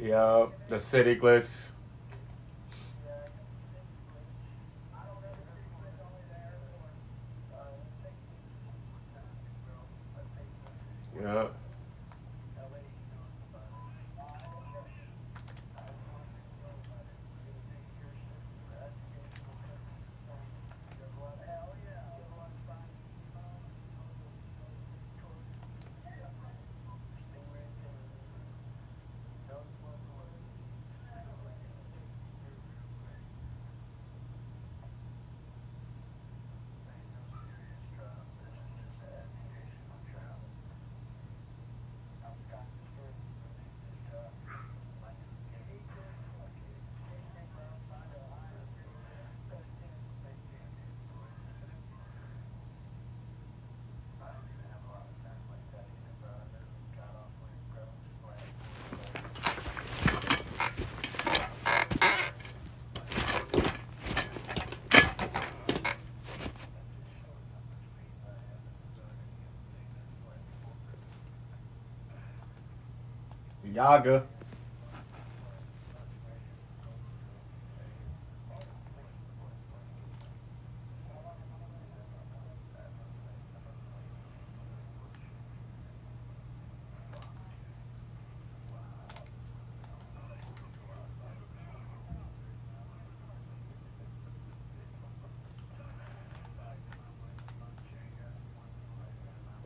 Yup, the city glitch. Yaga.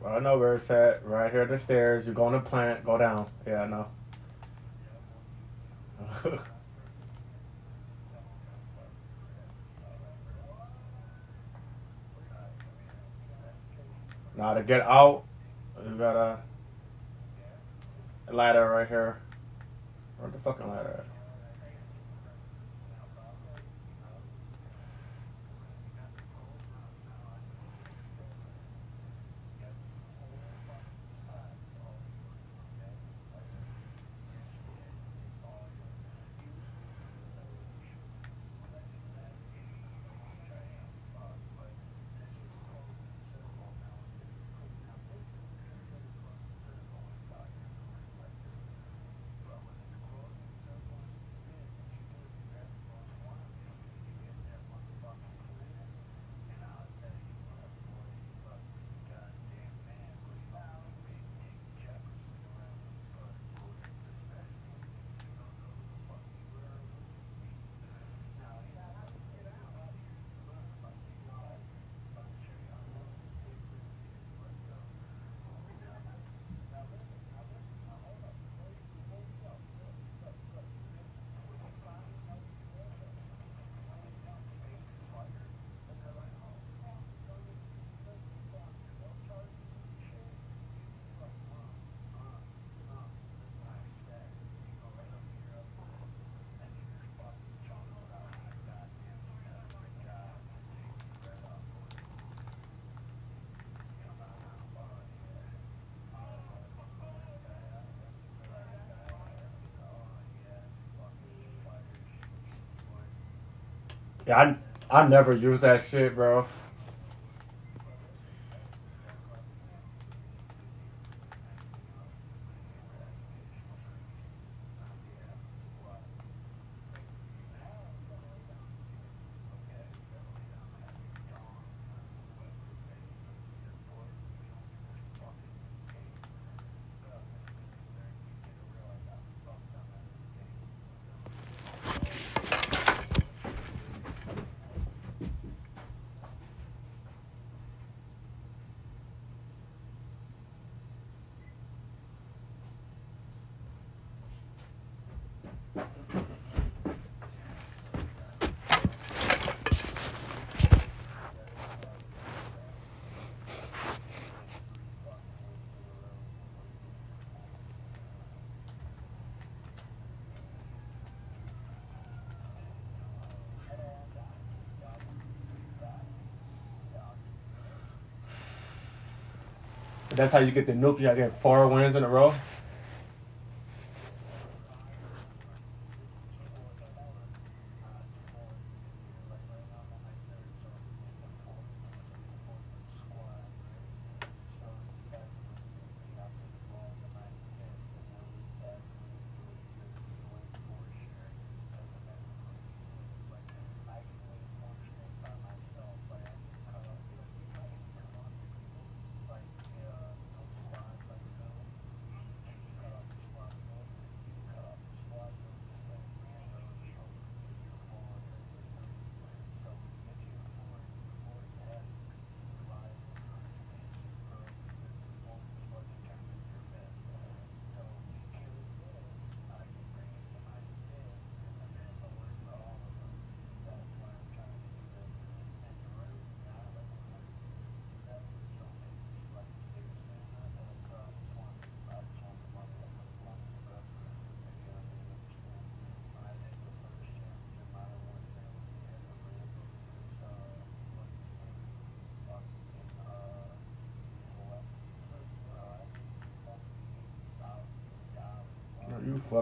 Well, I know where it's at. Right here, at the stairs. You go on the plant. Go down. Yeah, I know. now to get out, you got a ladder right here. Where the fucking ladder at? Yeah, I I never use that shit, bro. That's how you get the. You gotta get four wins in a row.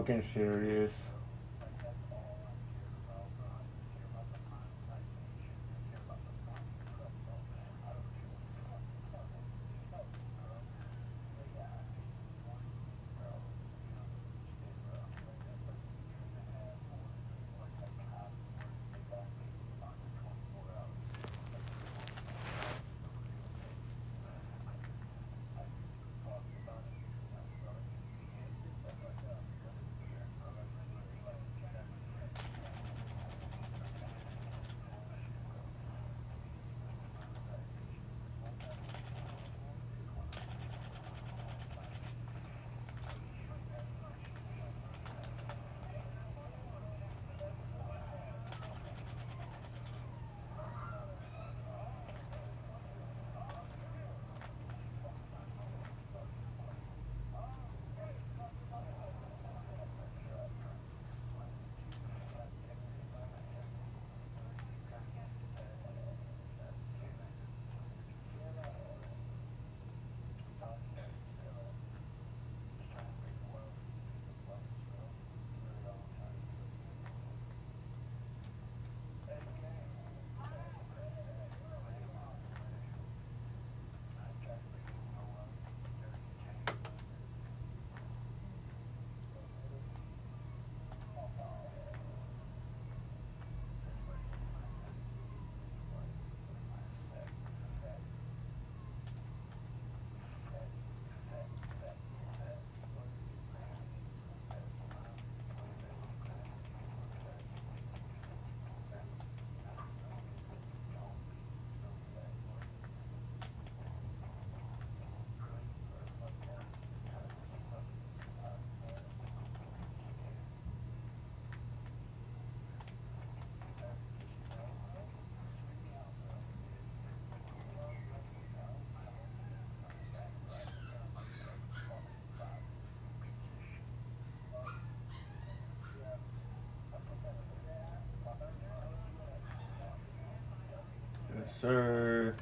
Fucking serious? Sir.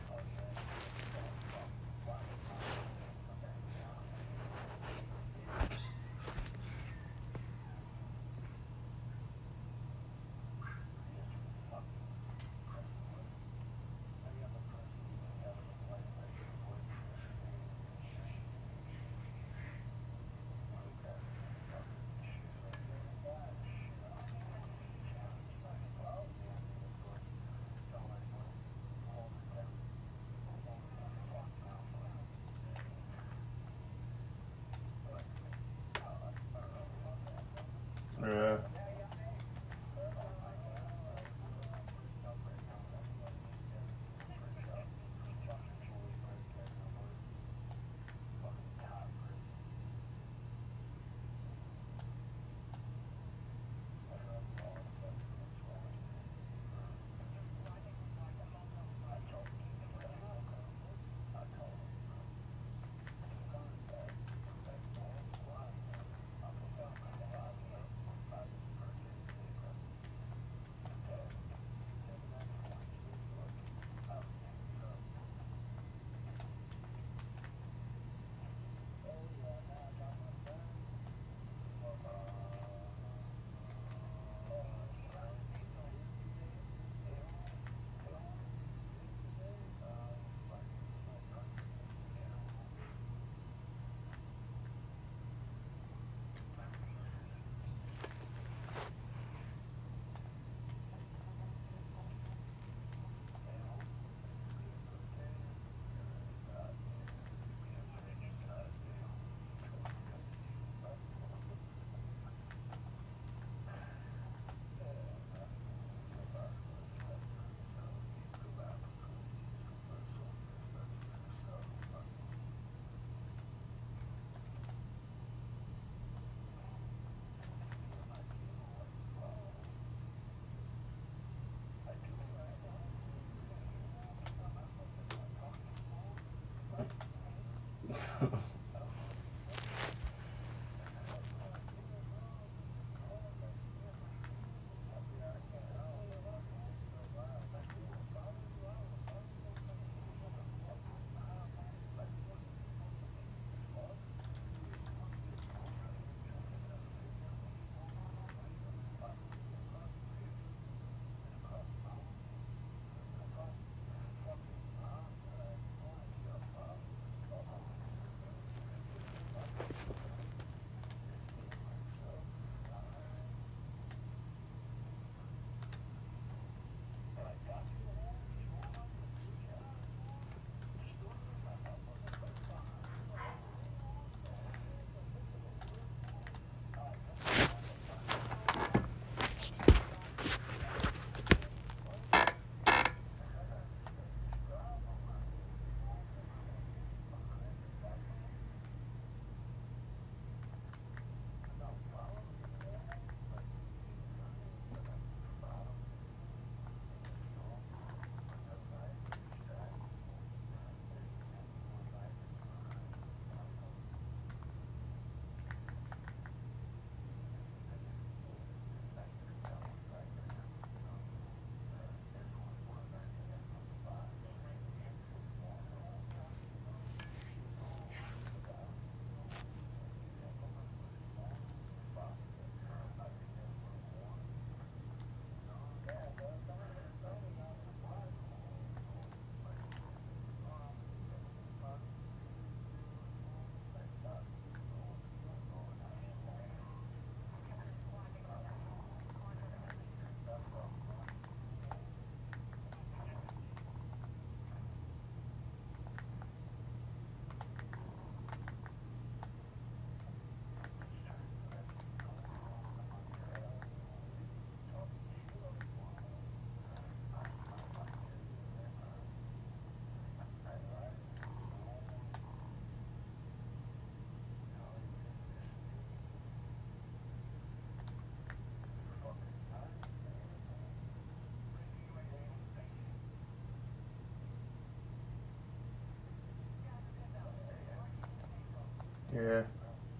Yeah,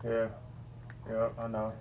yeah, yeah. I know.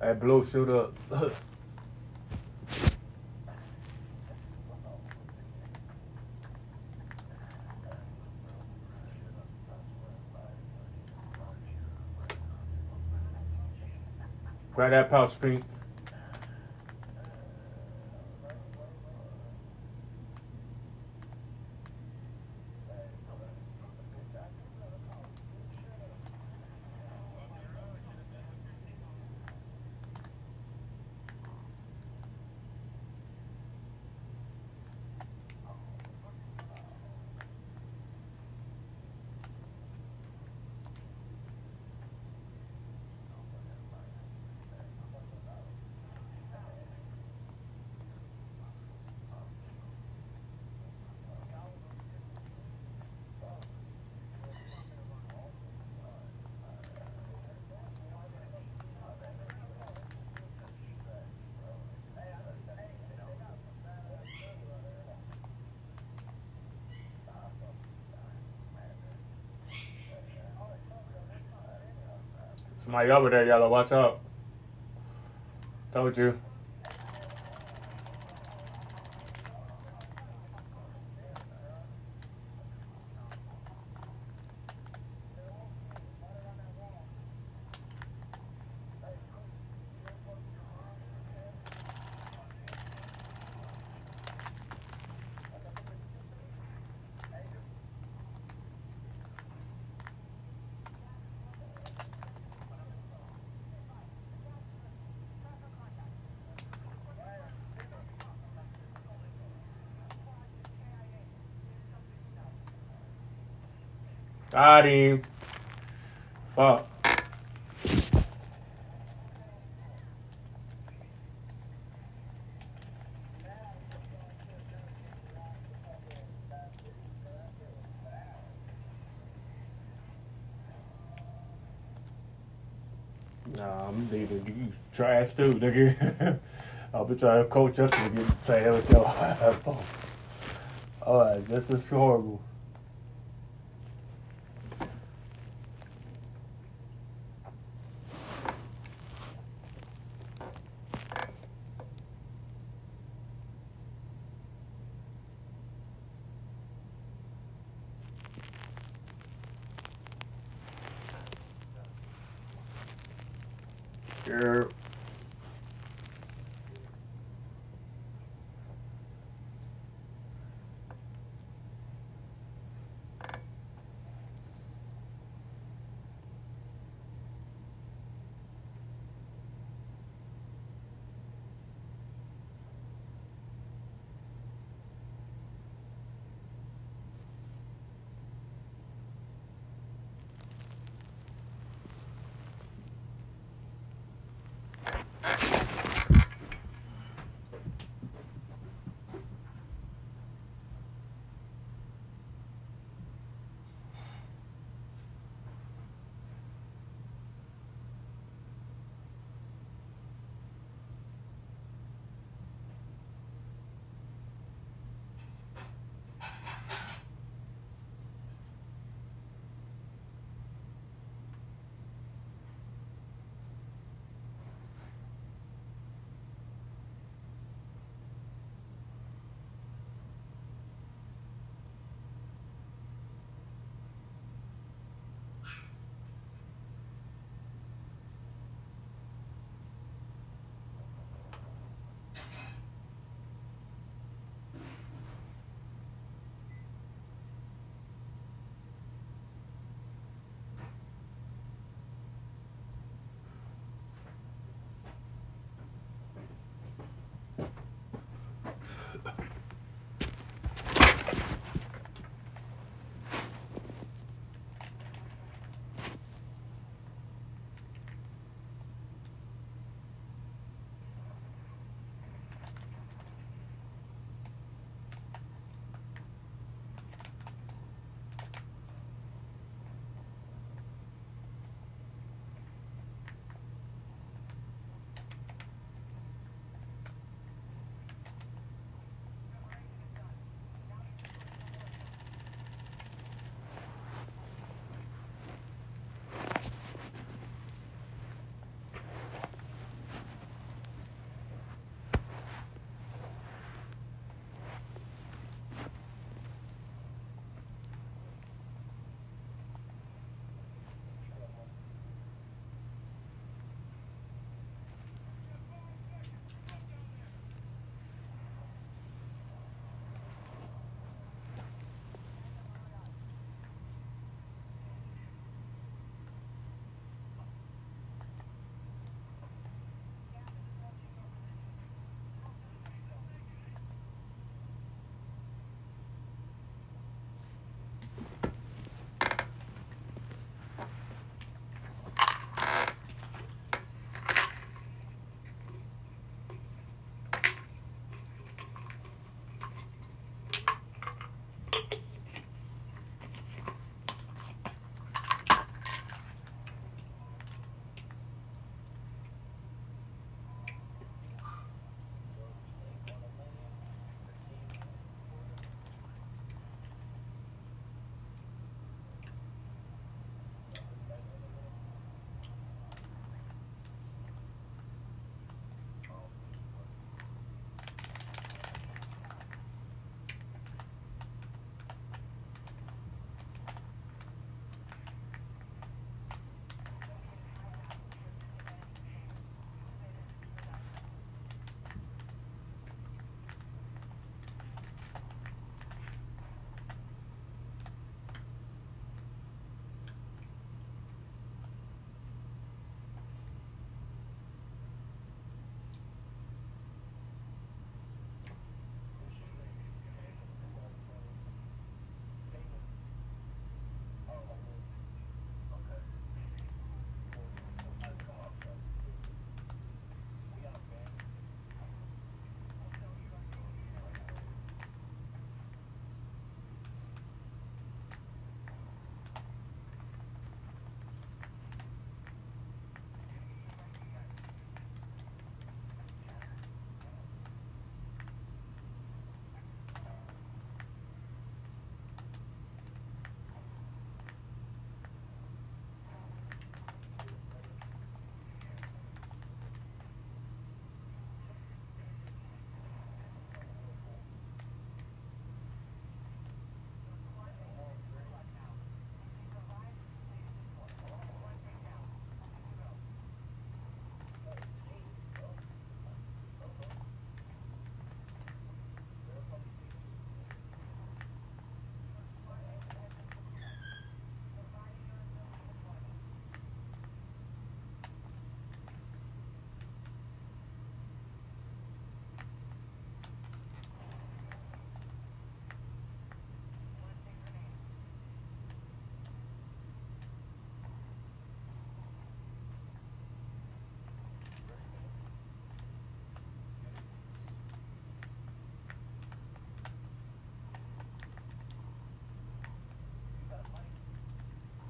Hey, Blue, shoot up. Grab that pouch, Pink. Somebody over there, yellow. Watch out. Told you. Fuck. Nah, I'm leaving. You trash too, nigga. I'll be trying to coach us to get play with your Alright, this is horrible.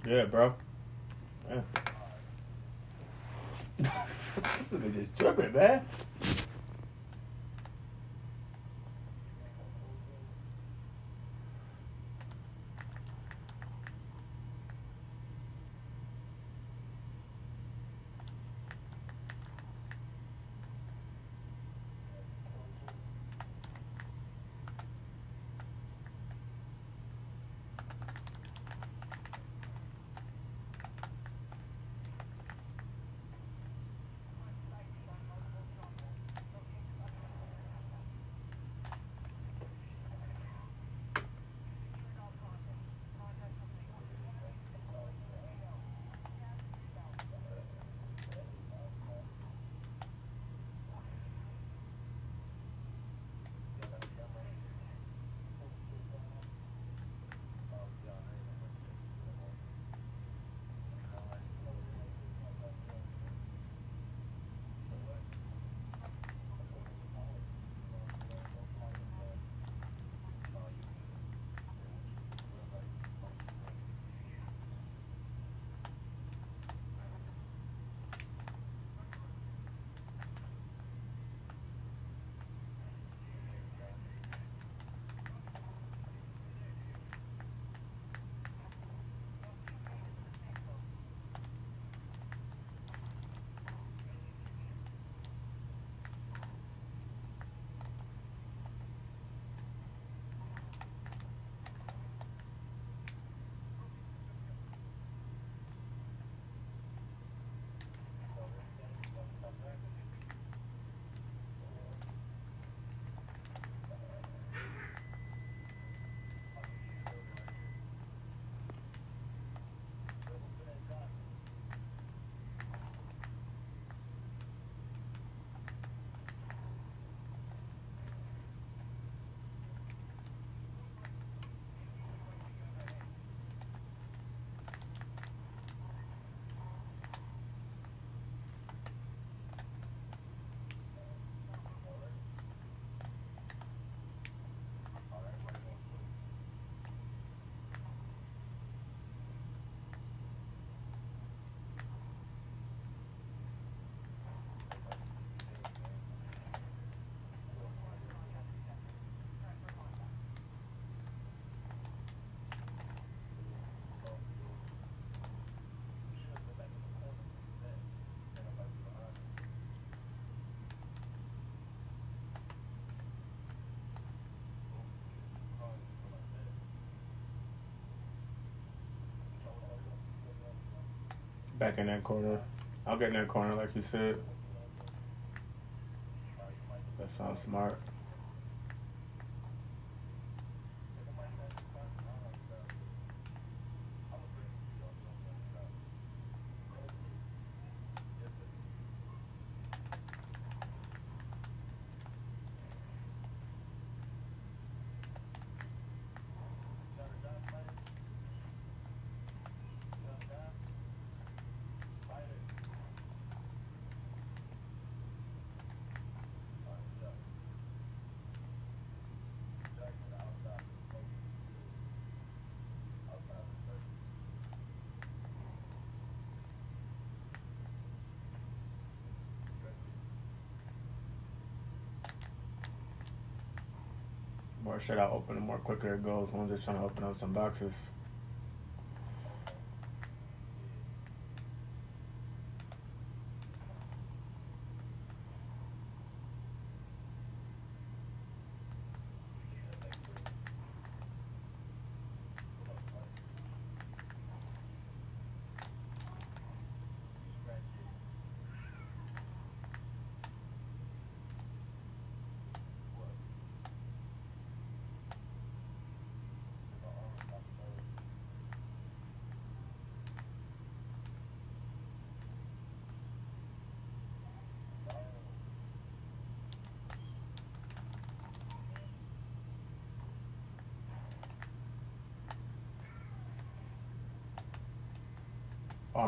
Yeah, bro. Yeah. this nigga just tripping, man. Back in that corner. I'll get in that corner like you said. That sounds smart. More shit I open, the more quicker it goes. One's just trying to open up some boxes.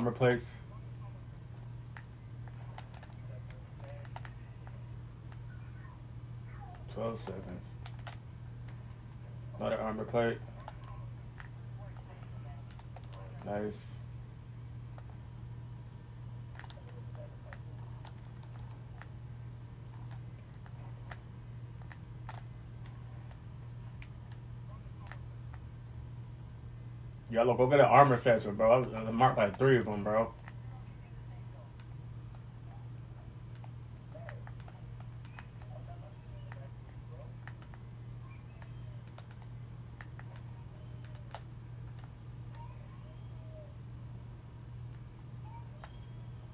Armor plates. Twelve seconds. Another armor plate. Nice. Y'all go get an armor satchel, bro. I marked like three of them, bro.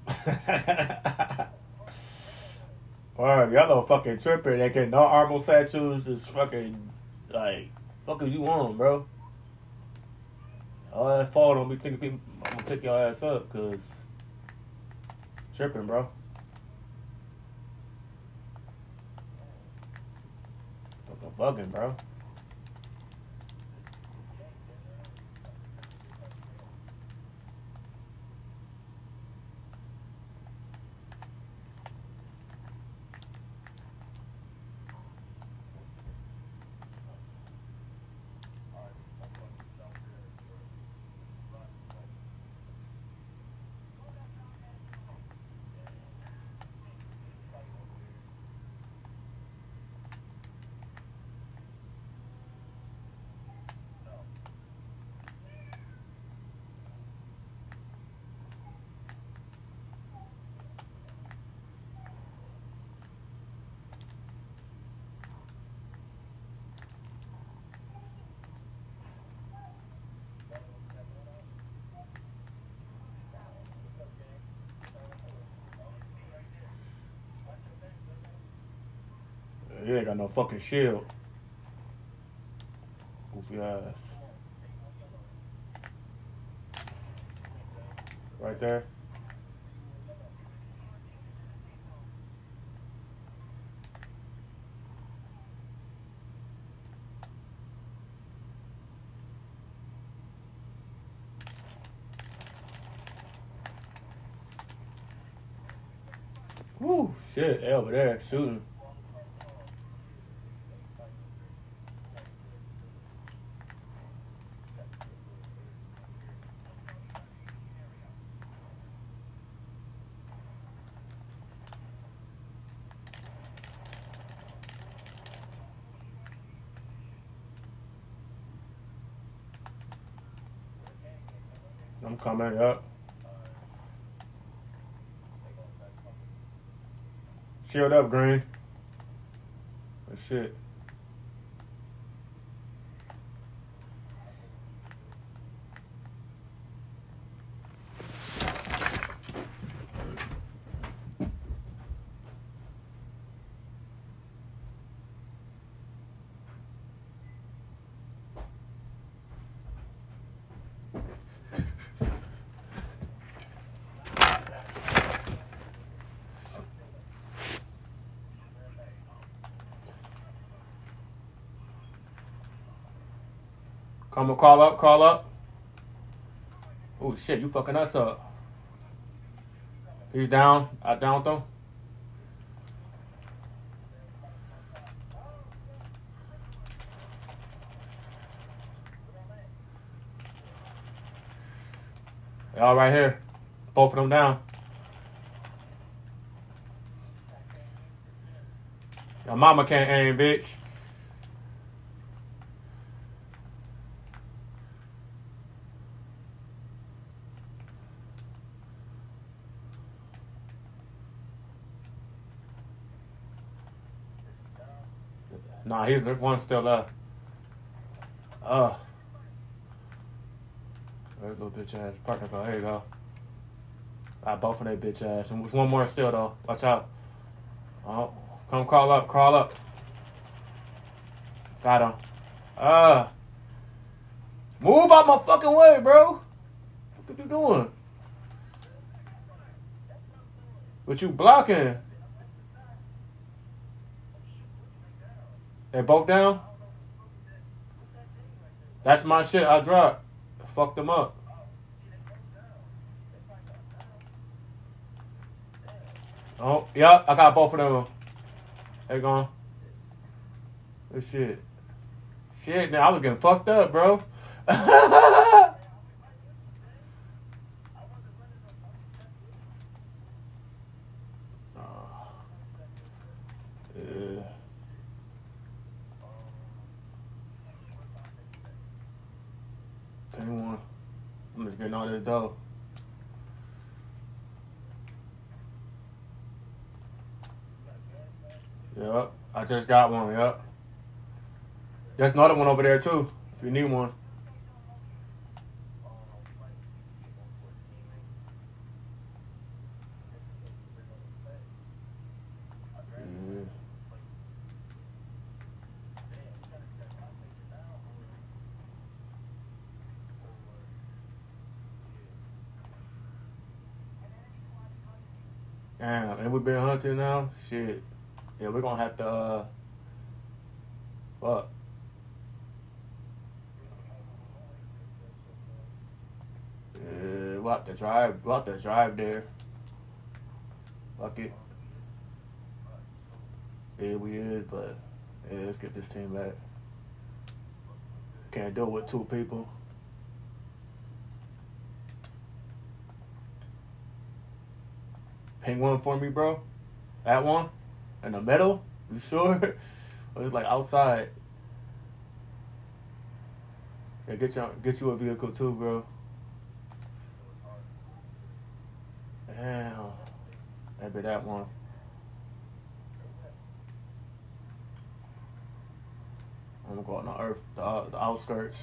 Word, y'all know fucking tripping. They get no armor satchels. Is fucking like fuck is you on, bro? All that fall don't be thinking people. I'm gonna pick your ass up, cause tripping, bro. Fucking bugging, bro. He ain't got no fucking shield. Goofy ass. Right there. Woo, shit, over there shooting. I'm up. Shield up, Green. Oh, shit. Come on, call up, call up. Oh shit, you fucking us up. He's down. I downed though. Y'all right here. Both of them down. Your mama can't aim, bitch. Nah, he's there's one still left. Uh. There's little bitch ass partner go. There you go. Got both of they bitch ass. And there's one more still though. Watch out. Oh, come crawl up, crawl up. Got him. Uh. Move out my fucking way, bro. What you doing? What you blocking? They both down? That's my shit. I dropped. Fucked them up. Oh, yep. I got both of them. They gone. Good shit. Shit, man. I was getting fucked up, bro. Yeah. Ping one. I'm just getting all this dough. Yep. I just got one, yep. There's another one over there too, if you need one. Damn, and we've been hunting now? Shit. Yeah, we're gonna have to uh fuck. Yeah, we'll have to drive we'll have to drive there. Fuck it. Yeah, we is, but yeah, let's get this team back. Can't do it with two people. Ping one for me, bro. That one? In the middle? You sure? or it's like outside? Yeah, get you get you a vehicle too, bro. Damn. Maybe that one. I'm gonna go on the earth, the, the outskirts.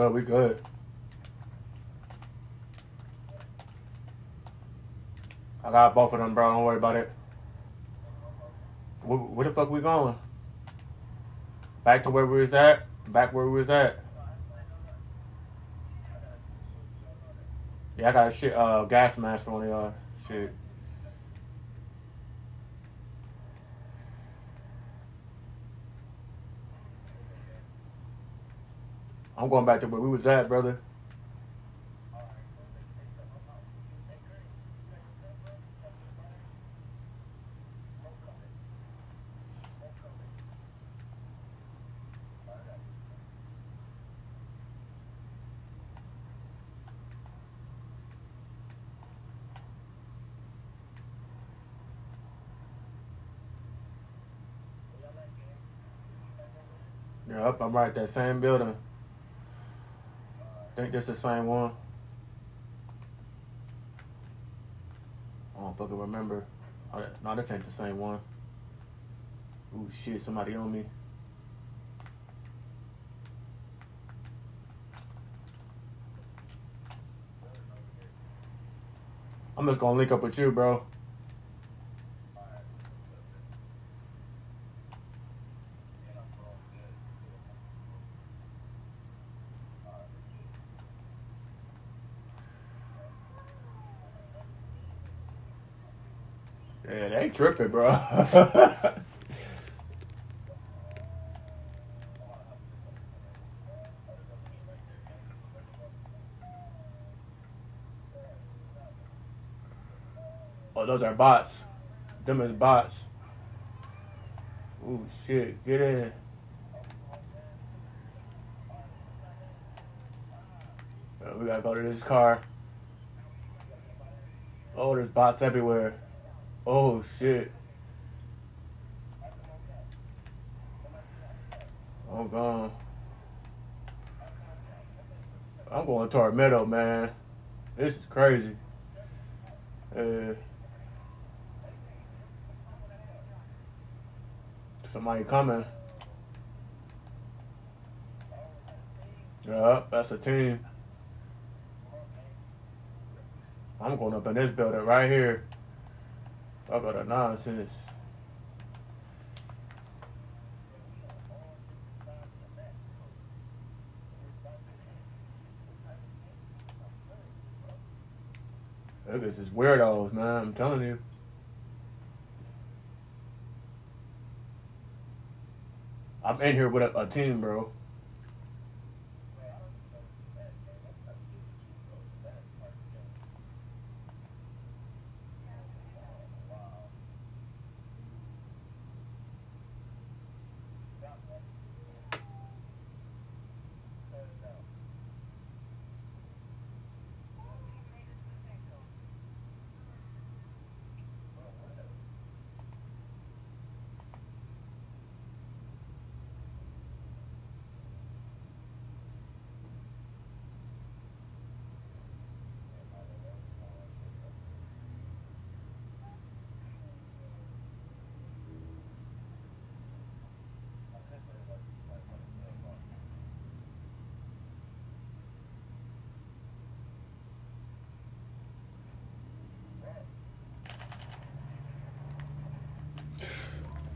Good, we good. I got both of them, bro. Don't worry about it. Where, where the fuck we going? Back to where we was at? Back where we was at? Yeah, I got a shit uh gas mask on the shit. I'm going back to where we was at, brother. Yep, I'm right at that same building. Think this the same one. I don't fucking remember. Oh, no, this ain't the same one. Ooh, shit, somebody on me. I'm just gonna link up with you, bro. They tripping, bro. oh, those are bots. Them is bots. Ooh, shit. Get in. Uh, we gotta go to this car. Oh, there's bots everywhere. Oh shit. I'm gone. I'm going to our meadow, man. This is crazy. Uh, somebody coming. Yeah, that's a team. I'm going up in this building right here. Talk about a nonsense. Niggas is weirdos, man. I'm telling you. I'm in here with a, a team, bro.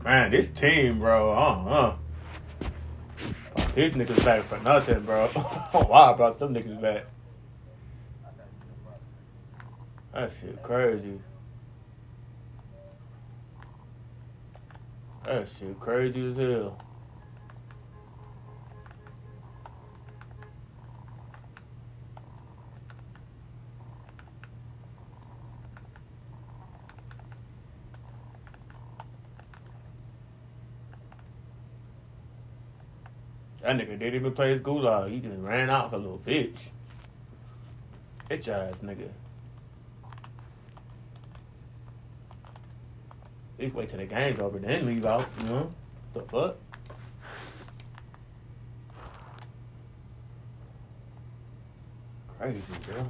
Man, this team, bro, uh uh. These niggas back for nothing, bro. Why I brought them niggas back? That shit crazy. That shit crazy as hell. Nigga didn't even play his gulag. He just ran out like a little bitch. Bitch ass nigga. At least wait till the game's over, then leave out, you know? The fuck? Crazy, bro.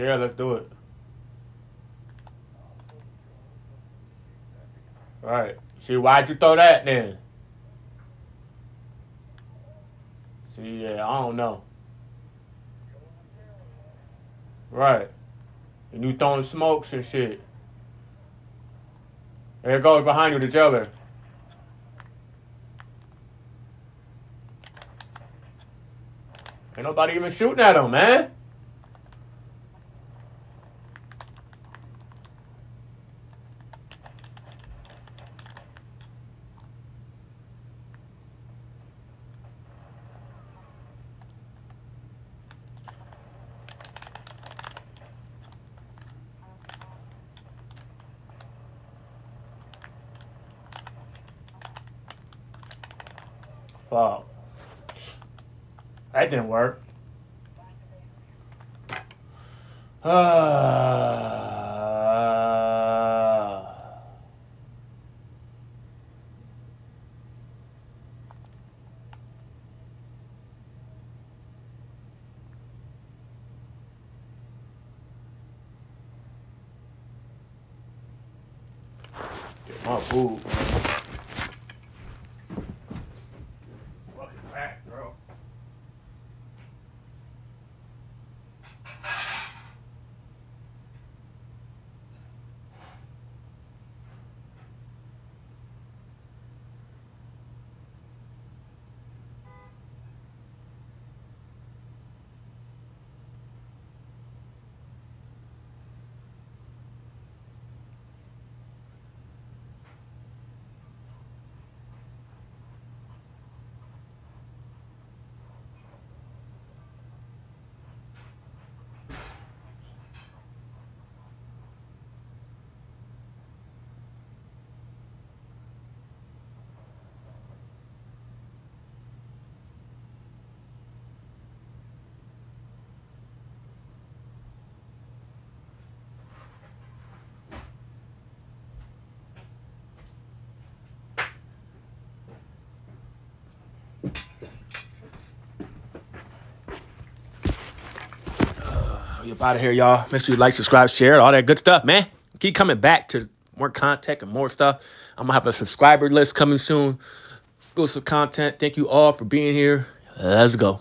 Yeah, let's do it. All right. See, why'd you throw that then? See, yeah, I don't know. Right. And you throwing smokes and shit. There it goes behind you, the jailer. Ain't nobody even shooting at him, man. Fuck. Didn't work. Uh, my food. Fucking packed, bro. We up out of here, y'all. Make sure you like, subscribe, share, all that good stuff, man. Keep coming back to more content and more stuff. I'm gonna have a subscriber list coming soon. Exclusive content. Thank you all for being here. Let's go.